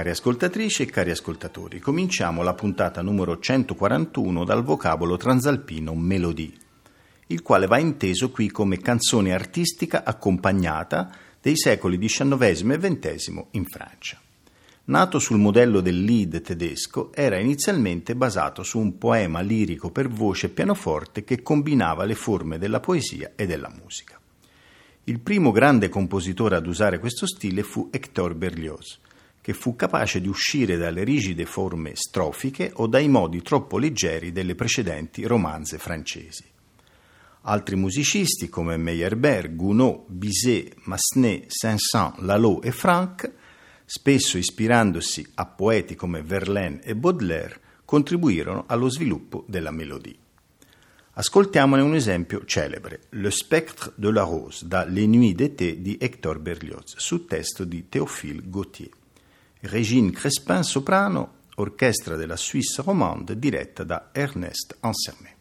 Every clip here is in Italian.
Cari ascoltatrici e cari ascoltatori, cominciamo la puntata numero 141 dal vocabolo transalpino melodie, il quale va inteso qui come canzone artistica accompagnata dei secoli XIX e XX in Francia. Nato sul modello del Lied tedesco, era inizialmente basato su un poema lirico per voce e pianoforte che combinava le forme della poesia e della musica. Il primo grande compositore ad usare questo stile fu Hector Berlioz, che fu capace di uscire dalle rigide forme strofiche o dai modi troppo leggeri delle precedenti romanze francesi. Altri musicisti come Meyerbeer, Gounod, Bizet, Massenet, Saint-Saëns, Lalo e Franck, spesso ispirandosi a poeti come Verlaine e Baudelaire, contribuirono allo sviluppo della melodia. Ascoltiamone un esempio celebre, Le spectre de la rose da Les nuits d'été di Hector Berlioz, su testo di Théophile Gautier. Régine Crespin soprano, orchestra della Suisse romande diretta da Ernest Ansermet.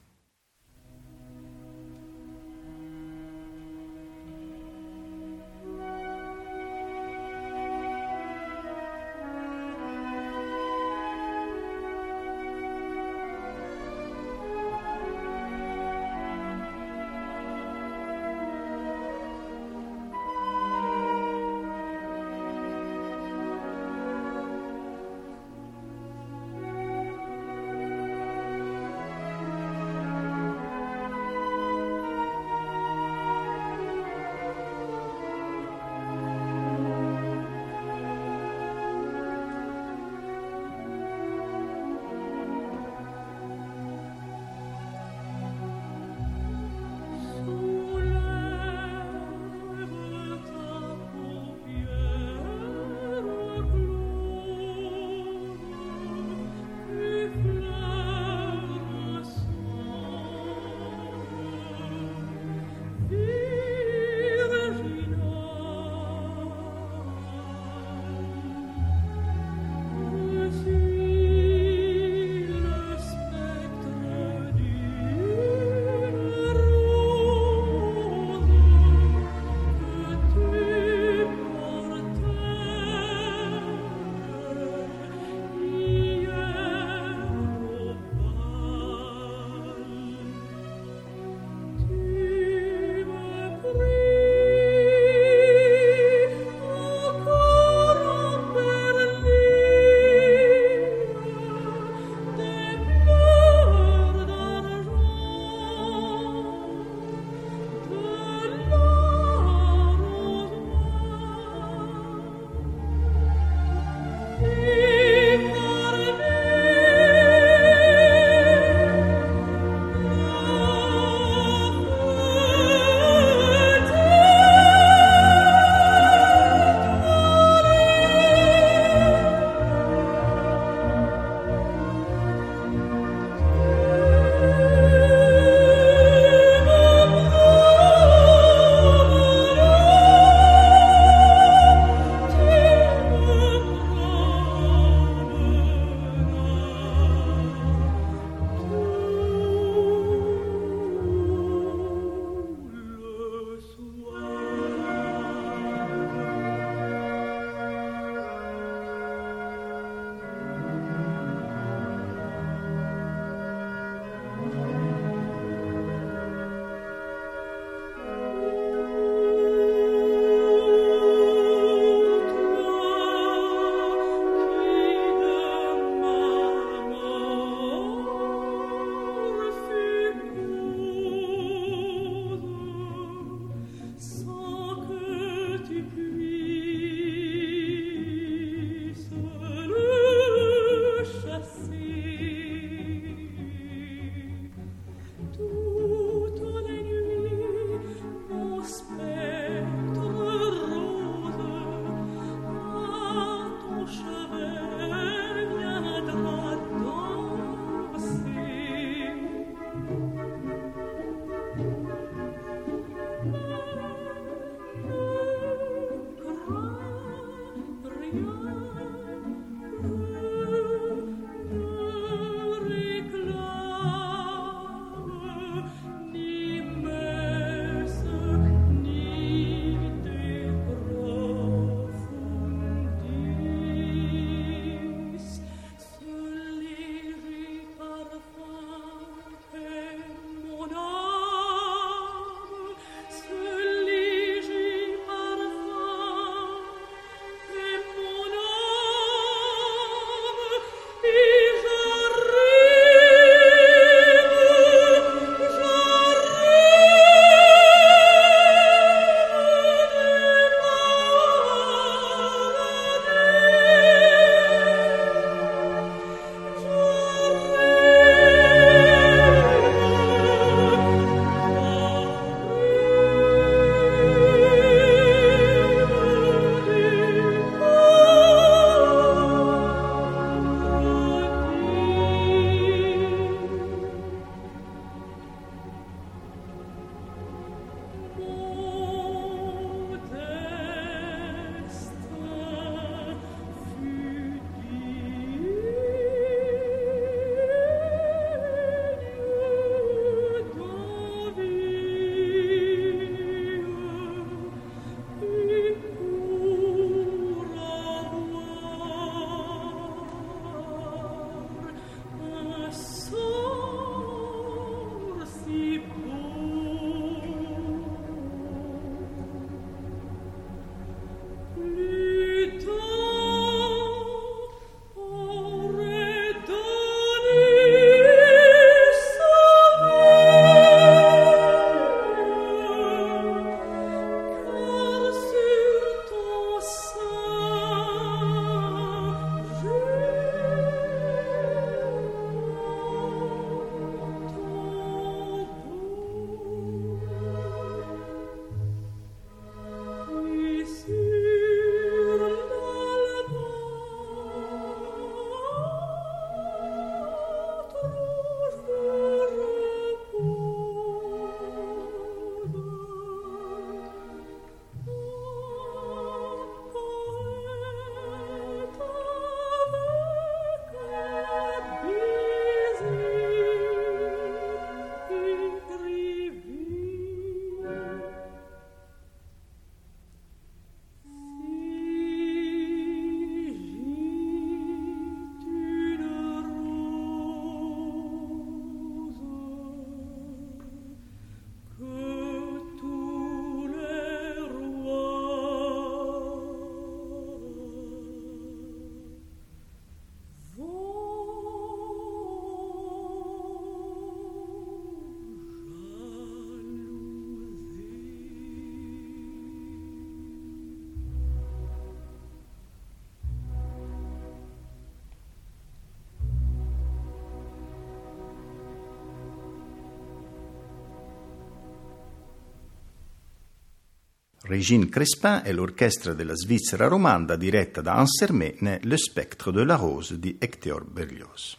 Régine Crespin è l'orchestra della Svizzera romanda diretta da Ansermet nel Le Spectre de la Rose di Hector Berlioz.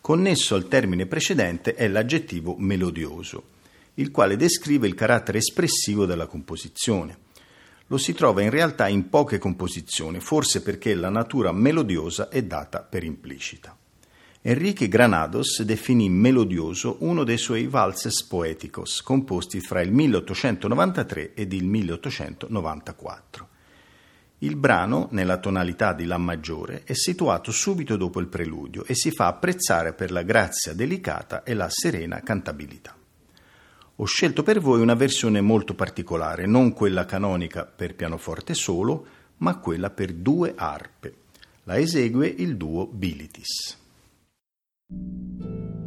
Connesso al termine precedente è l'aggettivo melodioso, il quale descrive il carattere espressivo della composizione. Lo si trova in realtà in poche composizioni, forse perché la natura melodiosa è data per implicita. Enrique Granados definì melodioso uno dei suoi valses poeticos, composti fra il 1893 ed il 1894. Il brano, nella tonalità di La maggiore, è situato subito dopo il preludio e si fa apprezzare per la grazia delicata e la serena cantabilità. Ho scelto per voi una versione molto particolare, non quella canonica per pianoforte solo, ma quella per due arpe. La esegue il duo Bilitis. Thank you.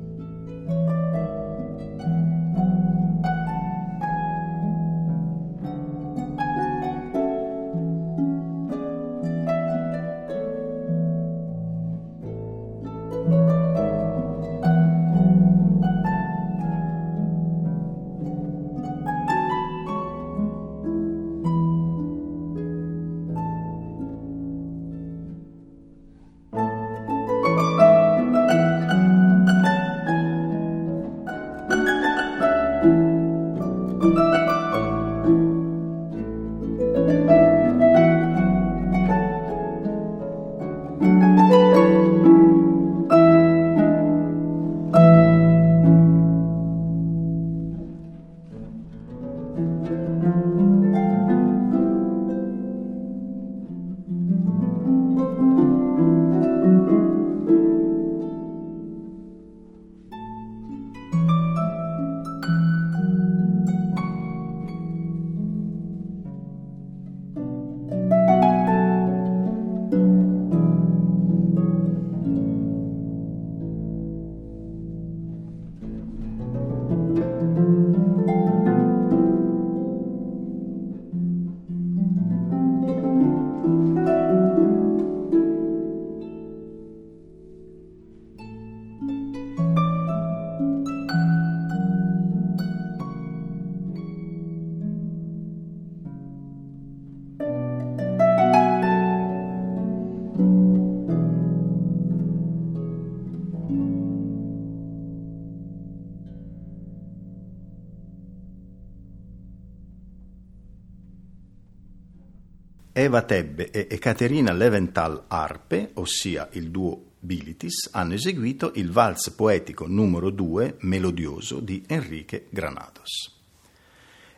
Eva Tebbe e Ekaterina Leventhal Arpe, ossia il duo Bilitis, hanno eseguito il valz poetico numero 2 melodioso di Enrique Granados.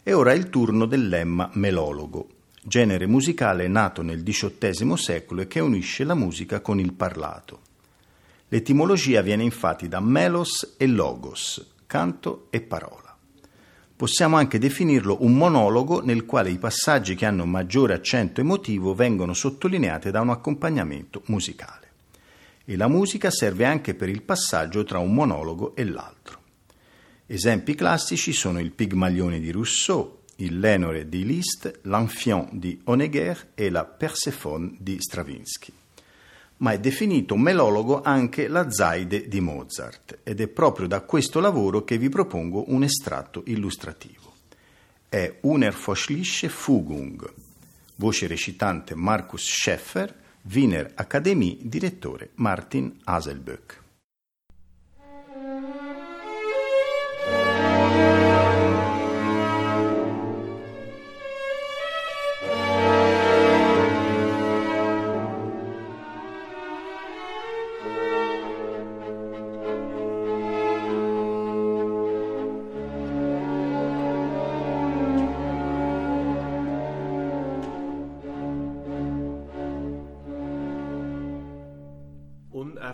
E ora è il turno del lemma melologo, genere musicale nato nel XVIII secolo e che unisce la musica con il parlato. L'etimologia viene infatti da melos e logos, canto e parola. Possiamo anche definirlo un monologo nel quale i passaggi che hanno maggiore accento emotivo vengono sottolineati da un accompagnamento musicale. E la musica serve anche per il passaggio tra un monologo e l'altro. Esempi classici sono il Pigmalione di Rousseau, il Lenore di Liszt, l'Enfiant di Honegger e la Persephone di Stravinsky ma è definito melologo anche la Zaide di Mozart ed è proprio da questo lavoro che vi propongo un estratto illustrativo. È Unerforschliche Fugung, voce recitante Markus Schäffer, Wiener Akademie, direttore Martin Haselböck.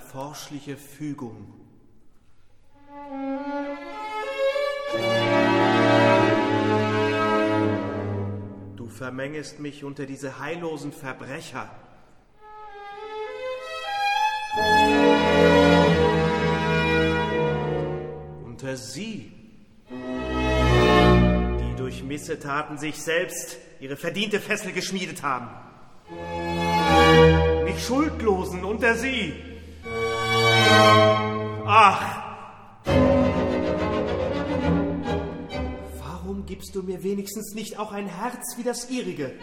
Unerforschliche Fügung. Du vermengest mich unter diese heillosen Verbrecher. Unter sie, die durch Missetaten sich selbst ihre verdiente Fessel geschmiedet haben. Mich Schuldlosen unter sie. Ach! Warum gibst du mir wenigstens nicht auch ein Herz wie das ihrige?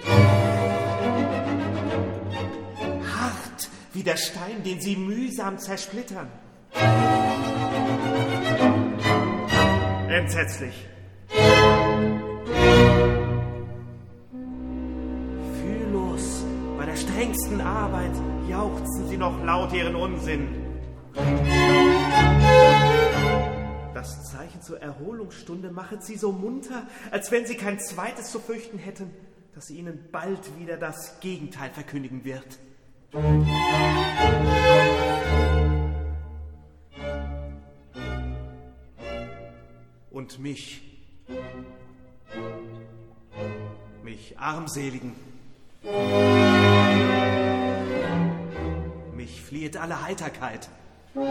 Hart wie der Stein, den sie mühsam zersplittern. Entsetzlich. Fühllos bei der strengsten Arbeit jauchzen sie noch laut ihren Unsinn. Das Zeichen zur Erholungsstunde machet sie so munter, als wenn sie kein zweites zu fürchten hätten, dass sie ihnen bald wieder das Gegenteil verkündigen wird. Und mich, mich armseligen, mich fliehet alle Heiterkeit. Vom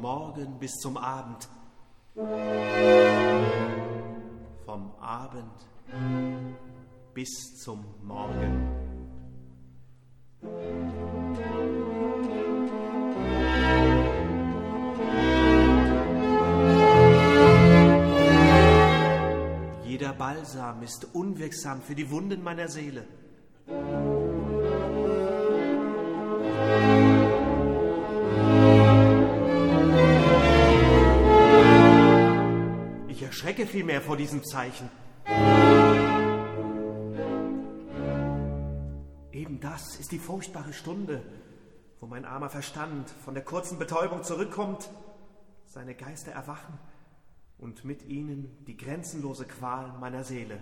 Morgen bis zum Abend. Vom Abend bis zum Morgen. Jeder Balsam ist unwirksam für die Wunden meiner Seele. Erschrecke vielmehr vor diesem Zeichen. Eben das ist die furchtbare Stunde, wo mein armer Verstand von der kurzen Betäubung zurückkommt, seine Geister erwachen und mit ihnen die grenzenlose Qual meiner Seele.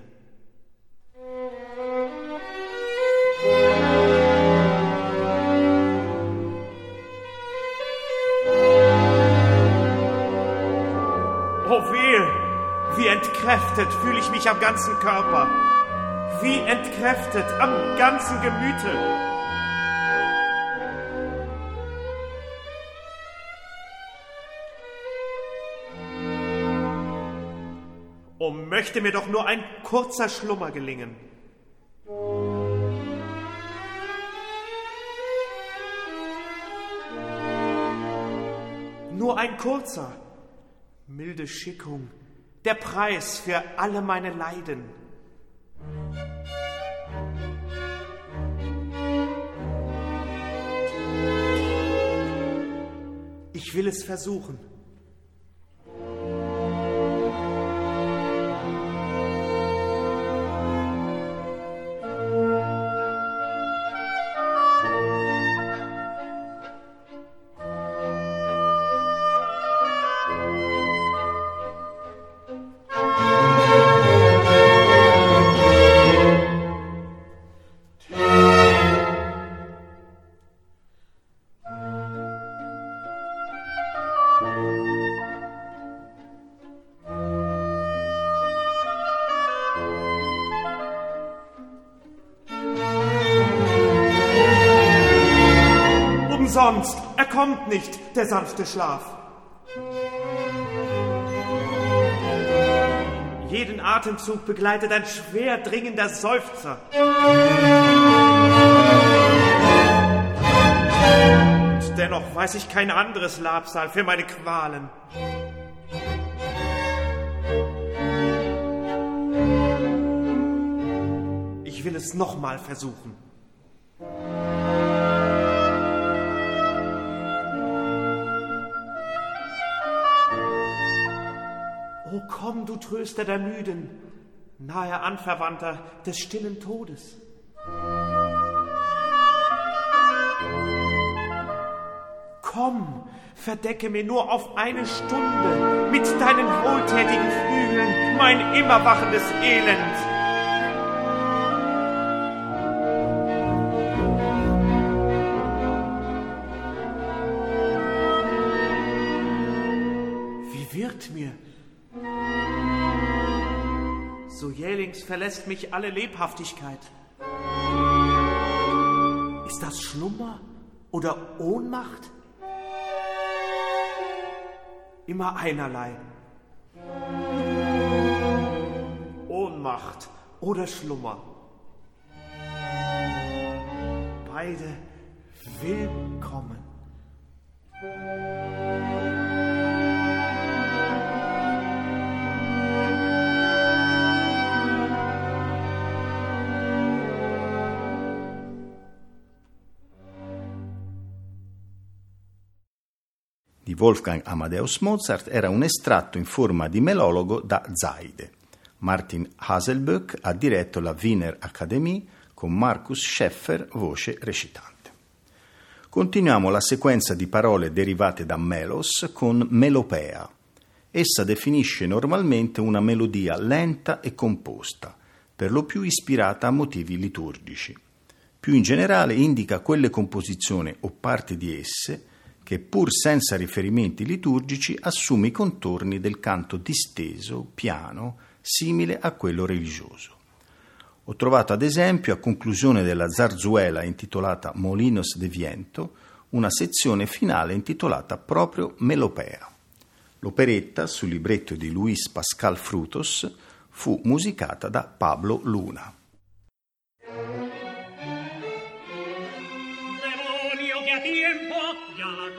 Wie entkräftet fühle ich mich am ganzen Körper, wie entkräftet am ganzen Gemüte. Oh, möchte mir doch nur ein kurzer Schlummer gelingen. Nur ein kurzer, milde Schickung, der Preis für alle meine Leiden. Ich will es versuchen. Nicht, der sanfte Schlaf. Jeden Atemzug begleitet ein schwer dringender Seufzer. Und dennoch weiß ich kein anderes Labsal für meine Qualen. Ich will es nochmal versuchen. Tröster der Müden, nahe Anverwandter des stillen Todes. Komm, verdecke mir nur auf eine Stunde mit deinen wohltätigen Flügeln mein immer wachendes Elend. Wie wird mir? Verlässt mich alle Lebhaftigkeit. Ist das Schlummer oder Ohnmacht? Immer einerlei. Ohnmacht oder Schlummer. Beide willkommen. Wolfgang Amadeus Mozart era un estratto in forma di melologo da Zaide. Martin Haselböck ha diretto la Wiener Akademie con Markus Scheffer, voce recitante. Continuiamo la sequenza di parole derivate da melos con melopea. Essa definisce normalmente una melodia lenta e composta, per lo più ispirata a motivi liturgici. Più in generale indica quelle composizioni o parti di esse che pur senza riferimenti liturgici assume i contorni del canto disteso, piano, simile a quello religioso. Ho trovato ad esempio, a conclusione della zarzuela intitolata Molinos de Viento, una sezione finale intitolata proprio Melopea. L'operetta, sul libretto di Luis Pascal Frutos, fu musicata da Pablo Luna.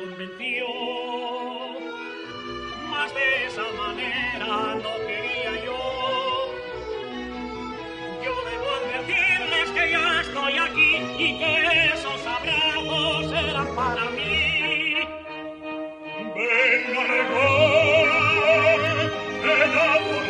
Convenció. Mas de esa manera no quería yo. Yo debo advertirles que ya estoy aquí y que esos abrazos eran para mí. Venga mejor, enamorado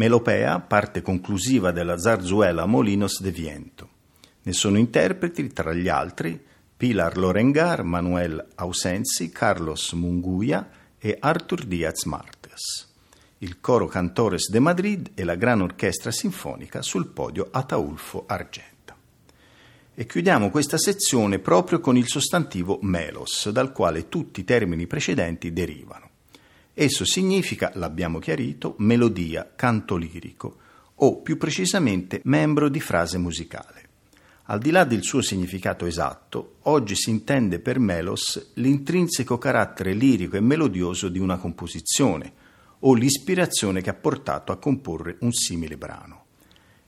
Melopea, parte conclusiva della zarzuela Molinos de Viento. Ne sono interpreti, tra gli altri, Pilar Lorengar, Manuel Ausensi, Carlos Munguia e Artur Diaz Martes. Il coro Cantores de Madrid e la Gran Orchestra Sinfonica sul podio Ataulfo Argenta. E chiudiamo questa sezione proprio con il sostantivo melos, dal quale tutti i termini precedenti derivano. Esso significa, l'abbiamo chiarito, melodia, canto lirico o più precisamente membro di frase musicale. Al di là del suo significato esatto, oggi si intende per melos l'intrinseco carattere lirico e melodioso di una composizione o l'ispirazione che ha portato a comporre un simile brano.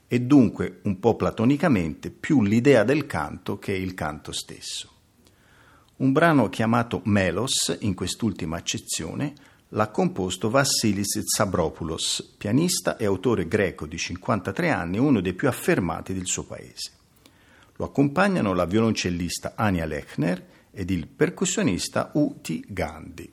E dunque, un po' platonicamente, più l'idea del canto che il canto stesso. Un brano chiamato melos, in quest'ultima accezione, l'ha composto Vassilis Tsabropoulos, pianista e autore greco di 53 anni, uno dei più affermati del suo paese. Lo accompagnano la violoncellista Ania Lechner ed il percussionista U.T. Gandhi.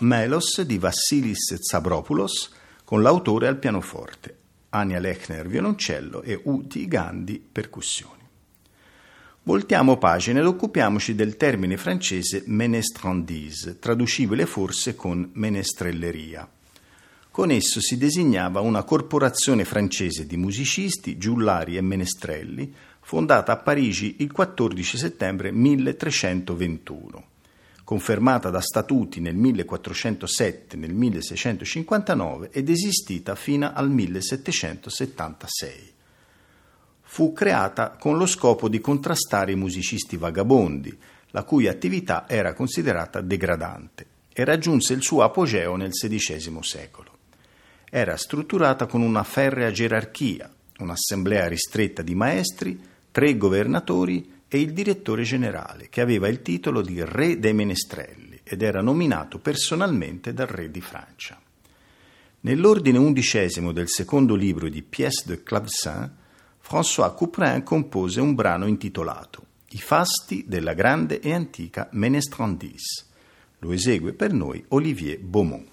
Melos di Vassilis Zabropoulos con l'autore al pianoforte, Ania Lechner violoncello e Uti Gandhi percussioni. Voltiamo pagina ed occupiamoci del termine francese menestrandise, traducibile forse con menestrelleria. Con esso si designava una corporazione francese di musicisti, giullari e menestrelli, fondata a Parigi il 14 settembre 1321, confermata da statuti nel 1407 e nel 1659 ed esistita fino al 1776 fu creata con lo scopo di contrastare i musicisti vagabondi, la cui attività era considerata degradante, e raggiunse il suo apogeo nel XVI secolo. Era strutturata con una ferrea gerarchia, un'assemblea ristretta di maestri, tre governatori e il direttore generale, che aveva il titolo di Re dei Menestrelli ed era nominato personalmente dal Re di Francia. Nell'ordine undicesimo del secondo libro di Pièce de Clavecin François Couperin compose un brano intitolato I fasti della grande e antica Menestrandis. Lo esegue per noi Olivier Beaumont.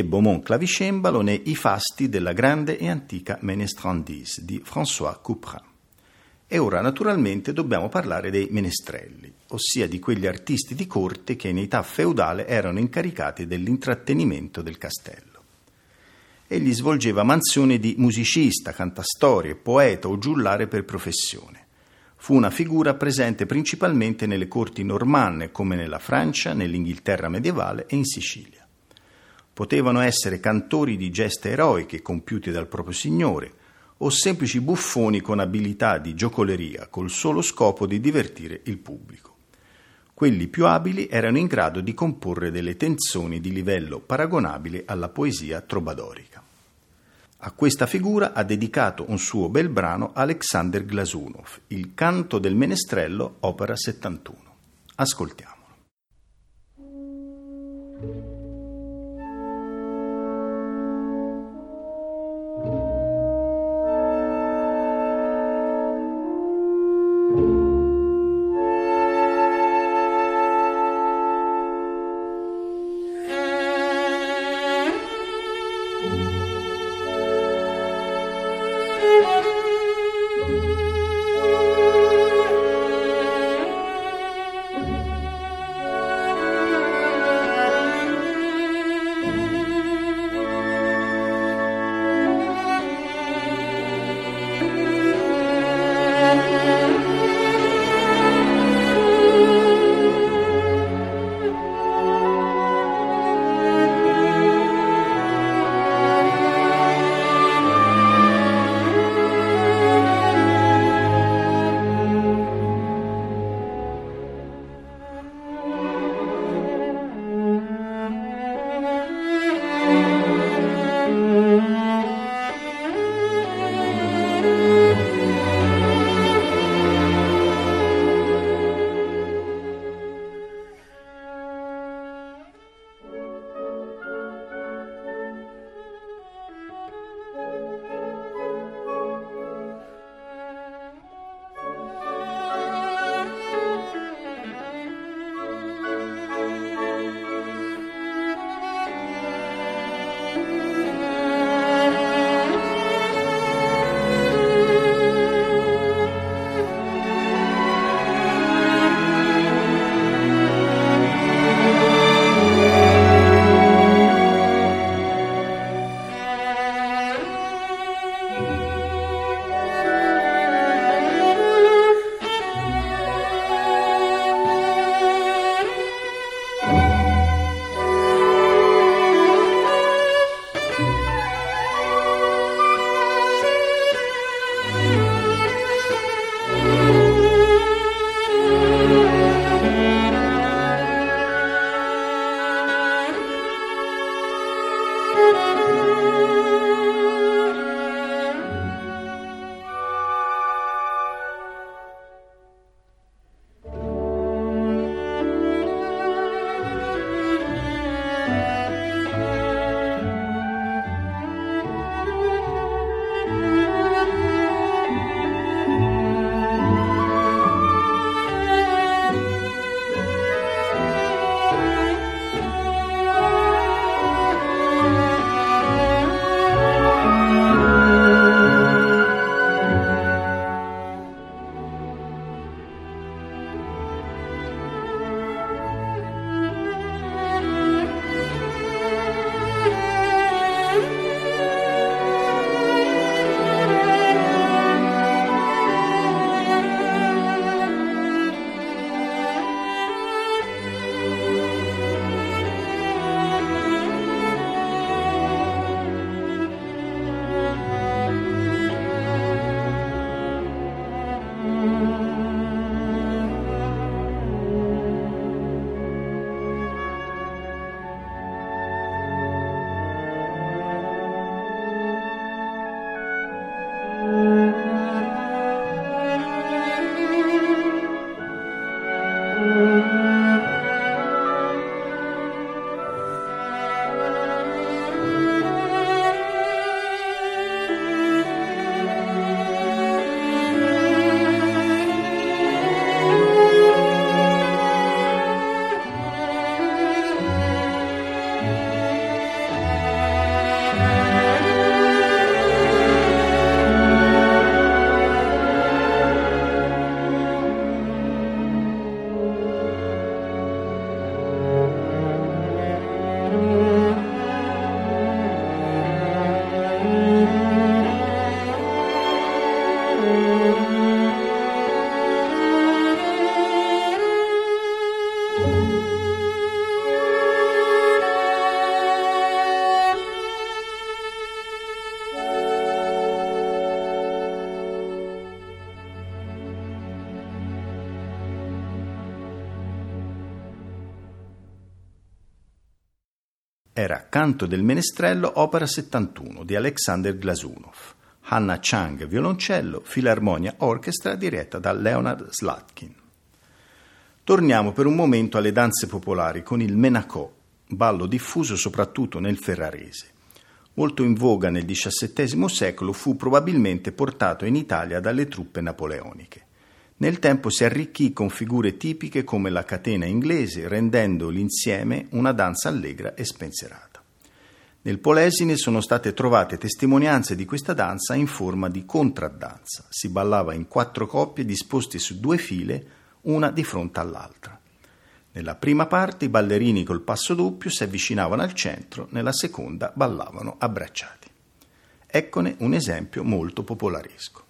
Olivier Beaumont clavicembalo nei I fasti della grande e antica Menestrandise di François Couperin. E ora naturalmente dobbiamo parlare dei menestrelli, ossia di quegli artisti di corte che in età feudale erano incaricati dell'intrattenimento del castello. Egli svolgeva mansioni di musicista, cantastorie, poeta o giullare per professione. Fu una figura presente principalmente nelle corti normanne, come nella Francia, nell'Inghilterra medievale e in Sicilia. Potevano essere cantori di geste eroiche compiute dal proprio signore, o semplici buffoni con abilità di giocoleria col solo scopo di divertire il pubblico. Quelli più abili erano in grado di comporre delle tensioni di livello paragonabile alla poesia trobadorica. A questa figura ha dedicato un suo bel brano Alexander Glasunov, Il canto del menestrello, opera 71. Ascoltiamolo. Canto del Menestrello, opera 71 di Alexander Glazunov. Hanna Chang, violoncello, Filarmonia Orchestra diretta da Leonard Slatkin. Torniamo per un momento alle danze popolari con il menacò, ballo diffuso soprattutto nel ferrarese. Molto in voga nel XVII secolo, fu probabilmente portato in Italia dalle truppe napoleoniche. Nel tempo si arricchì con figure tipiche come la catena inglese, rendendo l'insieme una danza allegra e spensierata. Nel Polesine sono state trovate testimonianze di questa danza in forma di contraddanza. Si ballava in quattro coppie disposte su due file, una di fronte all'altra. Nella prima parte i ballerini col passo doppio si avvicinavano al centro, nella seconda ballavano abbracciati. Eccone un esempio molto popolaresco.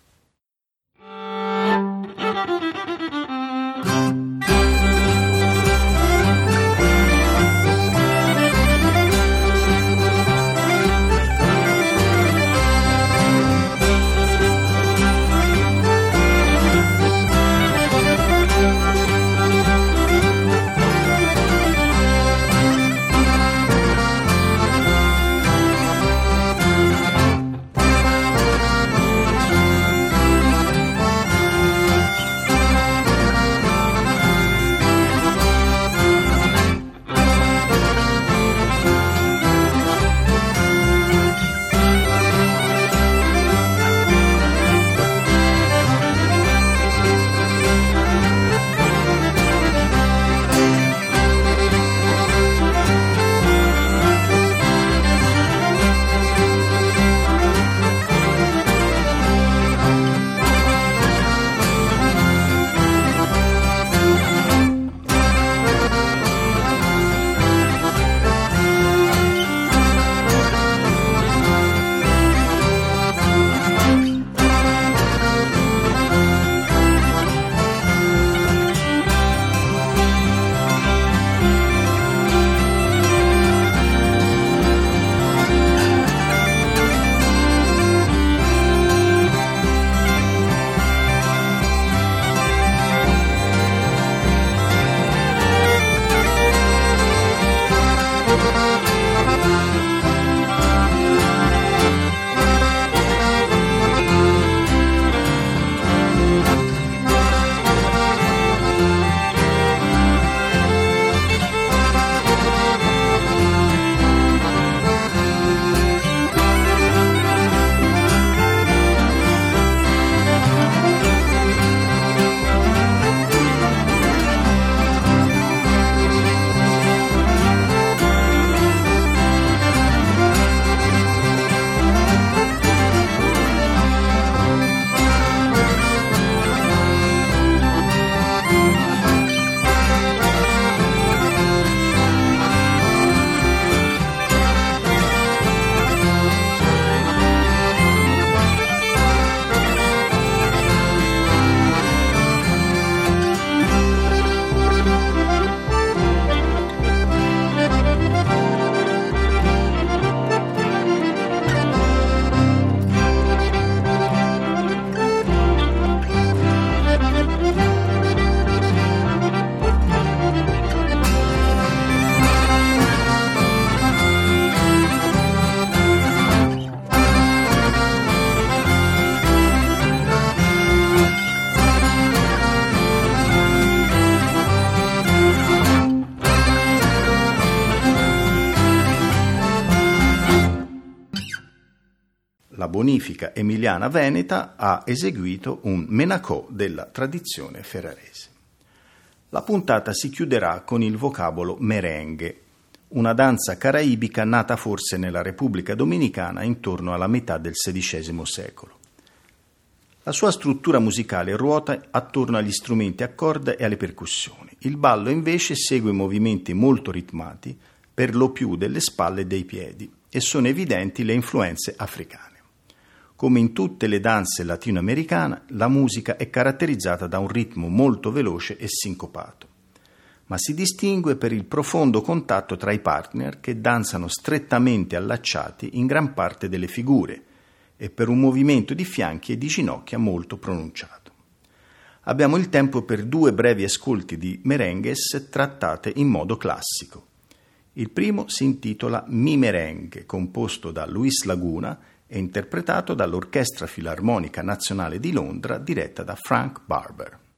Bonifica emiliana veneta ha eseguito un menacò della tradizione ferrarese. La puntata si chiuderà con il vocabolo merengue, una danza caraibica nata forse nella Repubblica Dominicana intorno alla metà del XVI secolo. La sua struttura musicale ruota attorno agli strumenti a corda e alle percussioni. Il ballo invece segue movimenti molto ritmati, per lo più delle spalle e dei piedi, e sono evidenti le influenze africane. Come in tutte le danze latinoamericane, la musica è caratterizzata da un ritmo molto veloce e sincopato, ma si distingue per il profondo contatto tra i partner che danzano strettamente allacciati in gran parte delle figure e per un movimento di fianchi e di ginocchia molto pronunciato. Abbiamo il tempo per due brevi ascolti di merengues trattate in modo classico. Il primo si intitola Mi Merengue, composto da Luis Laguna e interpretato dall'Orchestra Filarmonica Nazionale di Londra diretta da Frank Barber.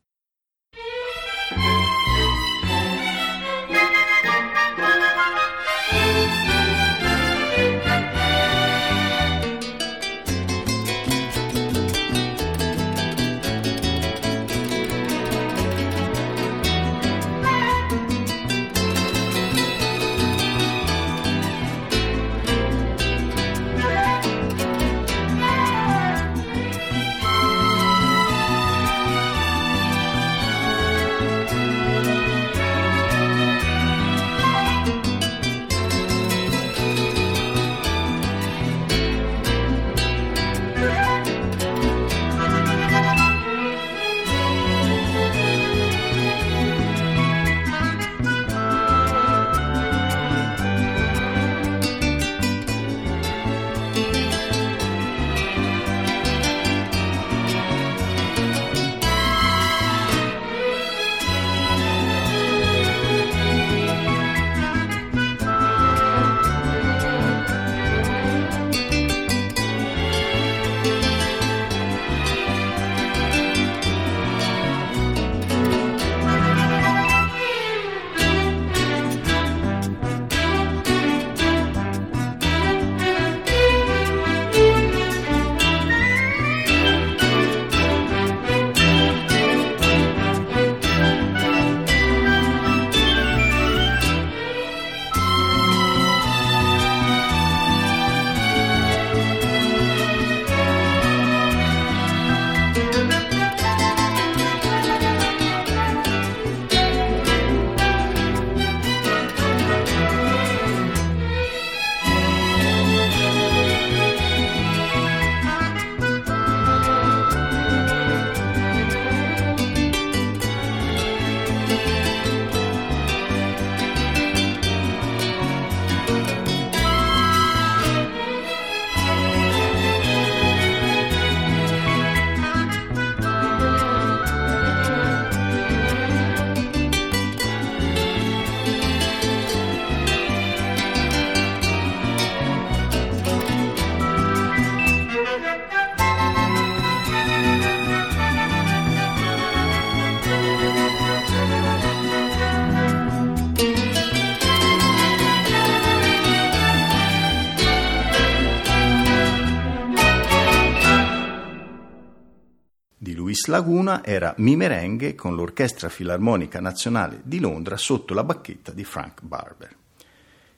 Luis Laguna era Mi Merengue con l'Orchestra Filarmonica Nazionale di Londra sotto la bacchetta di Frank Barber.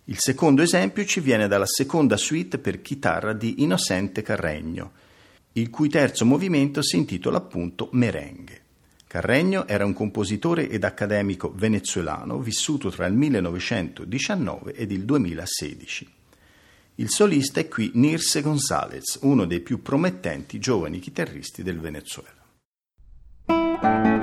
Il secondo esempio ci viene dalla seconda suite per chitarra di Innocente Carregno, il cui terzo movimento si intitola appunto Merengue. Carregno era un compositore ed accademico venezuelano vissuto tra il 1919 ed il 2016. Il solista è qui Nirce González, uno dei più promettenti giovani chitarristi del Venezuela. thank you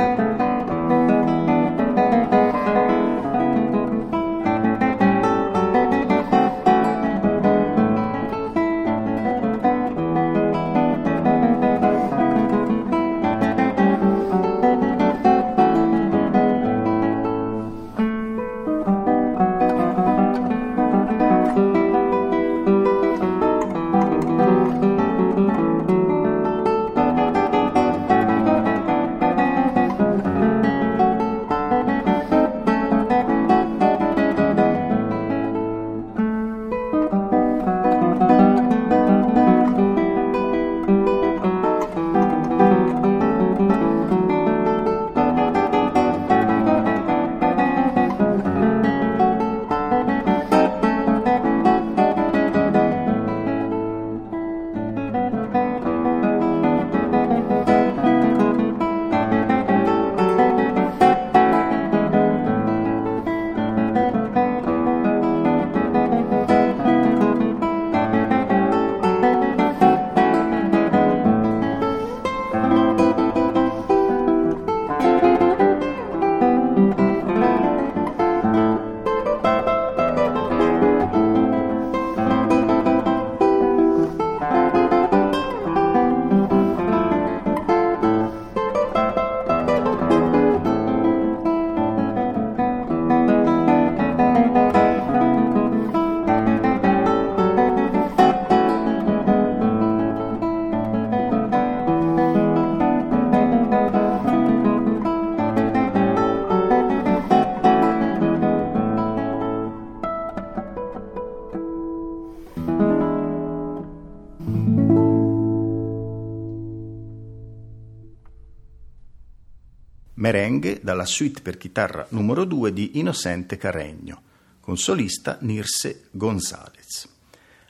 merengue dalla suite per chitarra numero 2 di Innocente Carregno, con solista Nirse Gonzalez.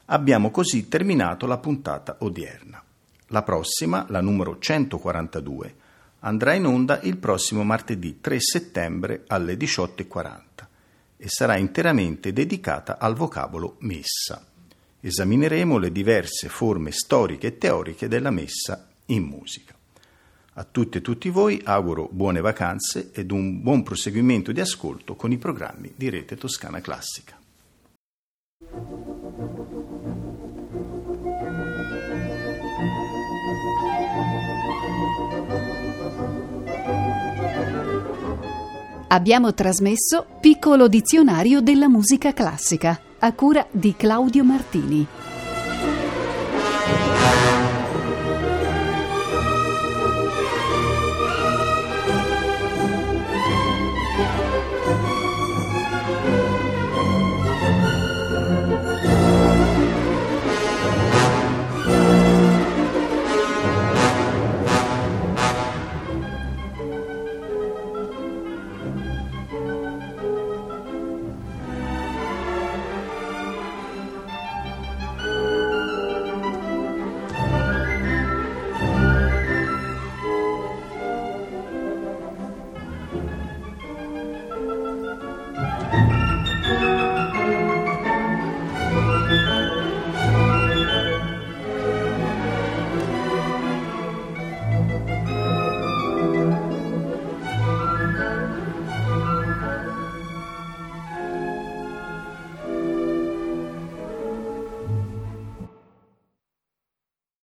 Abbiamo così terminato la puntata odierna. La prossima, la numero 142, andrà in onda il prossimo martedì 3 settembre alle 18.40 e sarà interamente dedicata al vocabolo messa. Esamineremo le diverse forme storiche e teoriche della messa in musica. A tutte e tutti voi auguro buone vacanze ed un buon proseguimento di ascolto con i programmi di Rete Toscana Classica. Abbiamo trasmesso Piccolo dizionario della musica classica a cura di Claudio Martini.